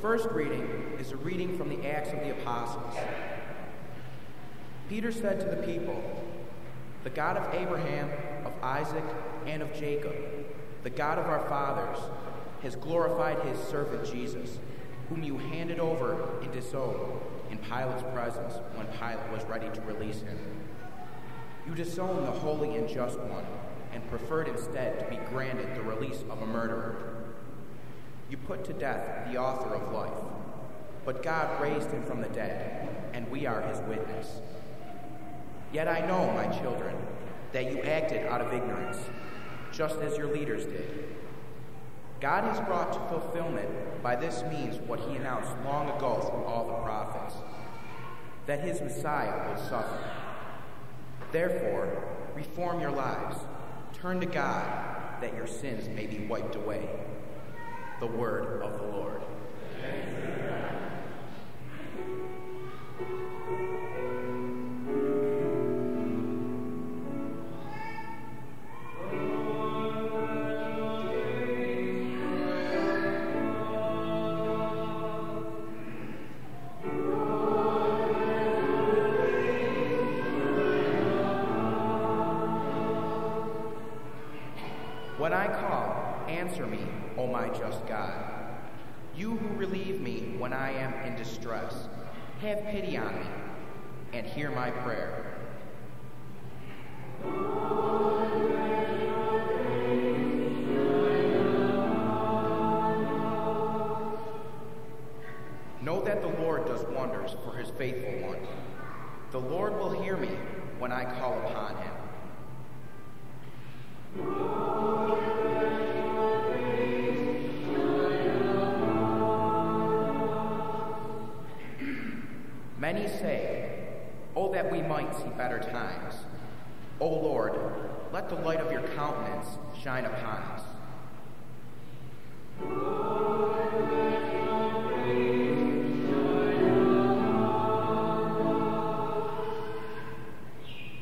first reading is a reading from the Acts of the Apostles. Peter said to the people, The God of Abraham, of Isaac, and of Jacob, the God of our fathers, has glorified his servant Jesus, whom you handed over and disowned in Pilate's presence when Pilate was ready to release him. You disowned the holy and just one and preferred instead to be granted the release of a murderer. You put to death the author of life, but God raised him from the dead, and we are his witness. Yet I know, my children, that you acted out of ignorance, just as your leaders did. God has brought to fulfillment by this means what he announced long ago through all the prophets that his Messiah would suffer. Therefore, reform your lives, turn to God that your sins may be wiped away the word of the Lord. When I call, answer me, O my just God. You who relieve me when I am in distress, have pity on me and hear my prayer. Know that the Lord does wonders for his faithful one. The Lord will hear me when I call upon him. Might see better times. O Lord, let the light of your countenance shine upon us.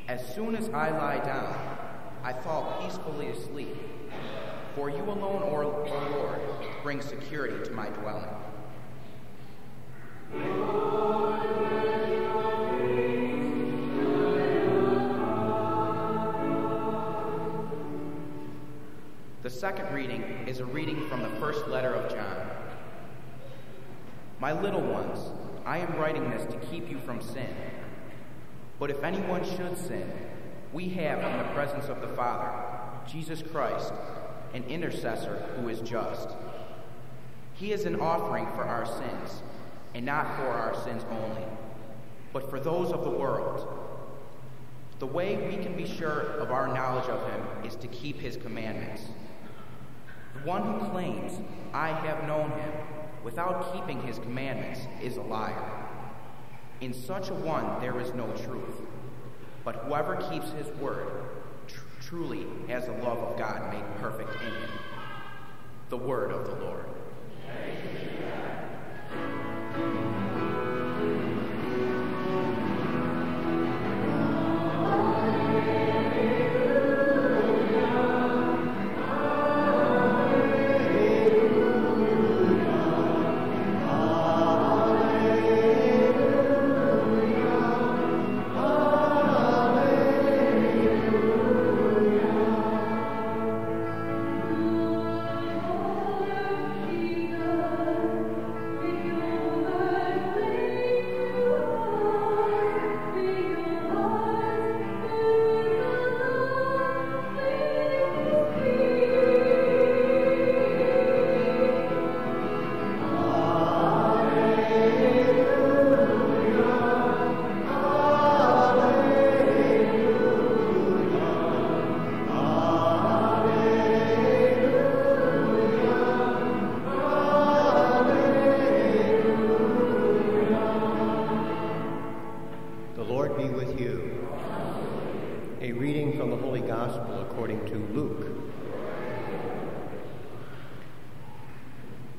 As soon as I lie down, I fall peacefully asleep. For you alone, O Lord, bring security to my dwelling. Second reading is a reading from the first letter of John. My little ones, I am writing this to keep you from sin. But if anyone should sin, we have in the presence of the Father, Jesus Christ, an intercessor who is just. He is an offering for our sins, and not for our sins only, but for those of the world. The way we can be sure of our knowledge of him is to keep his commandments. The one who claims, I have known him, without keeping his commandments, is a liar. In such a one there is no truth. But whoever keeps his word tr- truly has the love of God made perfect in him. The word of the Lord.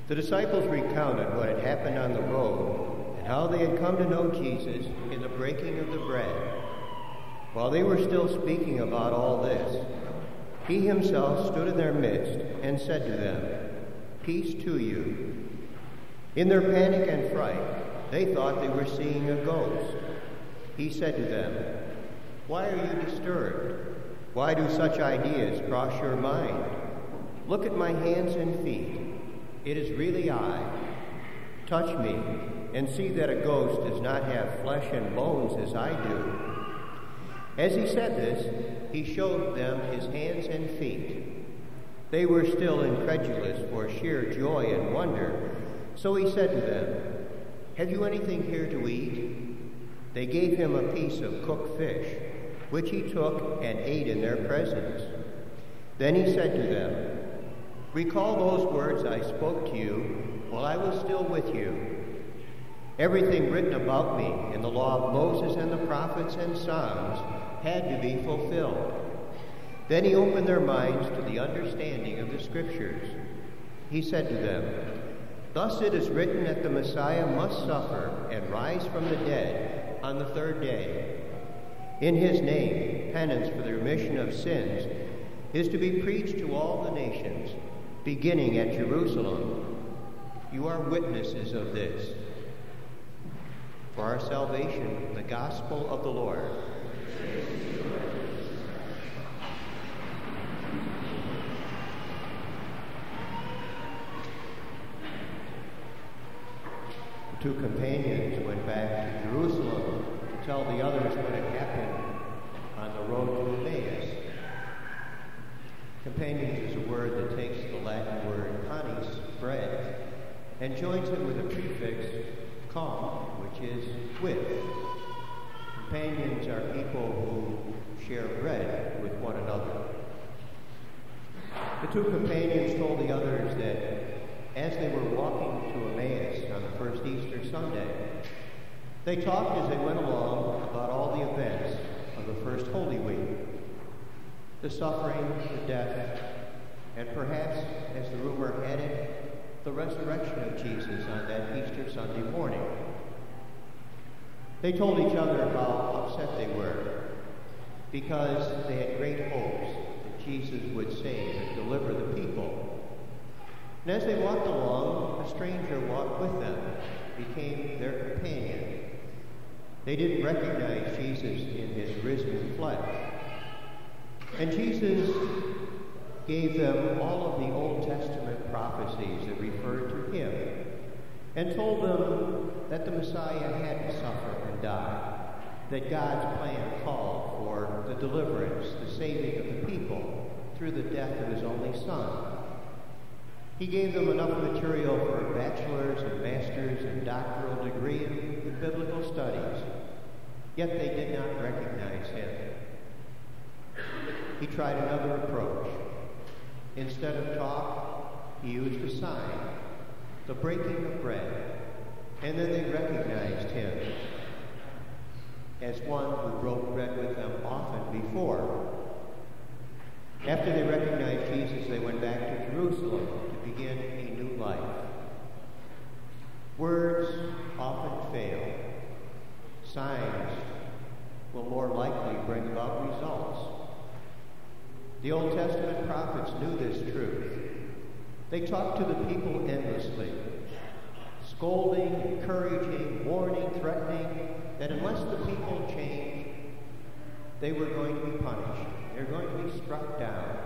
The disciples recounted what had happened on the road and how they had come to know Jesus in the breaking of the bread. While they were still speaking about all this, he himself stood in their midst and said to them, Peace to you. In their panic and fright, they thought they were seeing a ghost. He said to them, Why are you disturbed? Why do such ideas cross your mind? Look at my hands and feet. It is really I. Touch me and see that a ghost does not have flesh and bones as I do. As he said this, he showed them his hands and feet. They were still incredulous for sheer joy and wonder, so he said to them, Have you anything here to eat? They gave him a piece of cooked fish, which he took and ate in their presence. Then he said to them, Recall those words I spoke to you while I was still with you Everything written about me in the law of Moses and the prophets and Psalms had to be fulfilled. Then he opened their minds to the understanding of the Scriptures. He said to them, Thus it is written that the Messiah must suffer and rise from the dead on the third day. In his name, penance for the remission of sins is to be preached to all the nations, beginning at Jerusalem. You are witnesses of this for our salvation, the gospel of the Lord. The two companions went back to Jerusalem to tell the others what had happened on the road to Emmaus. Companions is a word that takes the Latin word panis, bread, and joins it with a prefix, com, which is with. Companions are people who share bread with one another. The two companions told the others that as they were walking to Emmaus on the first Easter Sunday, they talked as they went along about all the events of the first Holy Week the suffering, the death, and perhaps, as the rumor had it, the resurrection of Jesus on that Easter Sunday morning. They told each other how upset they were because they had great hopes that Jesus would save and deliver the people. And as they walked along, a stranger walked with them, became their companion. They didn't recognize Jesus in his risen flesh. And Jesus gave them all of the Old Testament prophecies that referred to him and told them that the Messiah had to suffer and die, that God's plan called for the deliverance, the saving of the people through the death of his only Son. He gave them enough material for a bachelor's and master's and doctoral degree in, biblical studies, yet they did not recognize him. He tried another approach. Instead of talk, he used a sign the breaking of bread, and then they recognized him as one who broke bread with them often before. After they recognized Jesus, they went back to Jerusalem to begin a new life. Words often fail. Signs will more likely bring about results. The Old Testament prophets knew this truth. They talked to the people endlessly, scolding, encouraging, warning, threatening that unless the people changed, they were going to be punished. They're going to be struck down.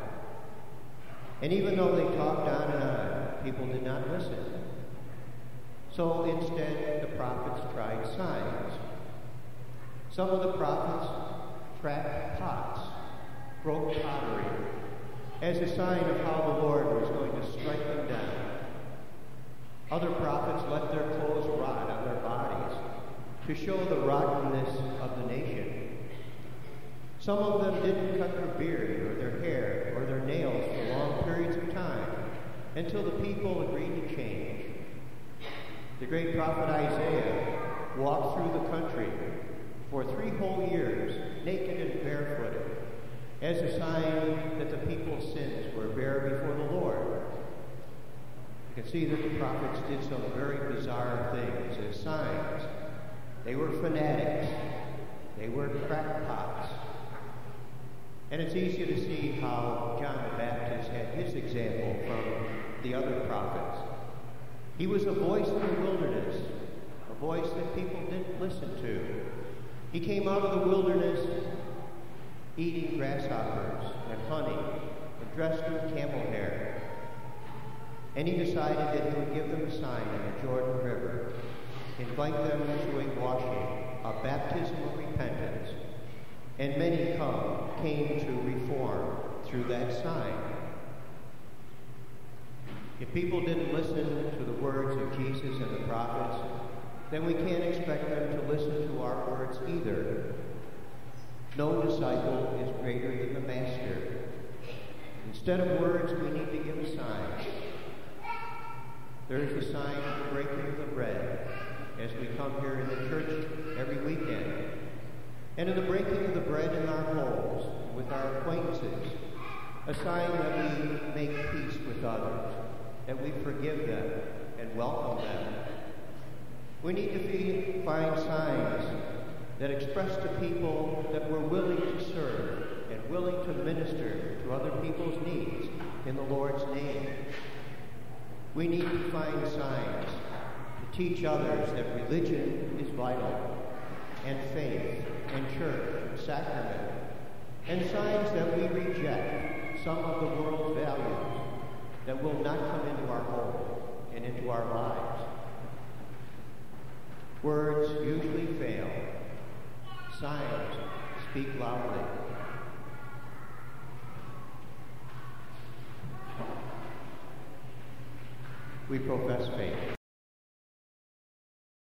And even though they talked on and on, people did not listen. So instead, the prophets tried signs. Some of the prophets cracked pots, broke pottery, as a sign of how the Lord was going to strike them down. Other prophets let their clothes rot on their bodies to show the rottenness of the nation. Some of them didn't cut their beard or their hair or their nails for long periods of time until the people agreed to change. The great prophet Isaiah walked through the country for three whole years, naked and barefooted, as a sign that the people's sins were bare before the Lord. You can see that the prophets did some very bizarre things as signs. They were fanatics. They were crackpots. And it's easy to see how John the Baptist had his example from the other prophets. He was a voice in the wilderness, a voice that people didn't listen to. He came out of the wilderness eating grasshoppers and honey and dressed in camel hair. And he decided that he would give them a sign in the Jordan River, invite them to a washing, a baptism of repentance. And many come, came to reform through that sign. If people didn't listen to the words of Jesus and the prophets, then we can't expect them to listen to our words either. No disciple is greater than the master. Instead of words, we need to give a sign. There's the sign of the breaking of the bread as we come here in the church every weekend. And in the breaking of the bread in our homes, with our acquaintances, a sign that we make peace with others, that we forgive them and welcome them. We need to find signs that express to people that we're willing to serve and willing to minister to other people's needs in the Lord's name. We need to find signs to teach others that religion is vital, and faith, and church, and sacrament, and signs that we reject some of the world's values that will not come into our home and into our lives. Words usually fail. Signs speak loudly. We profess faith.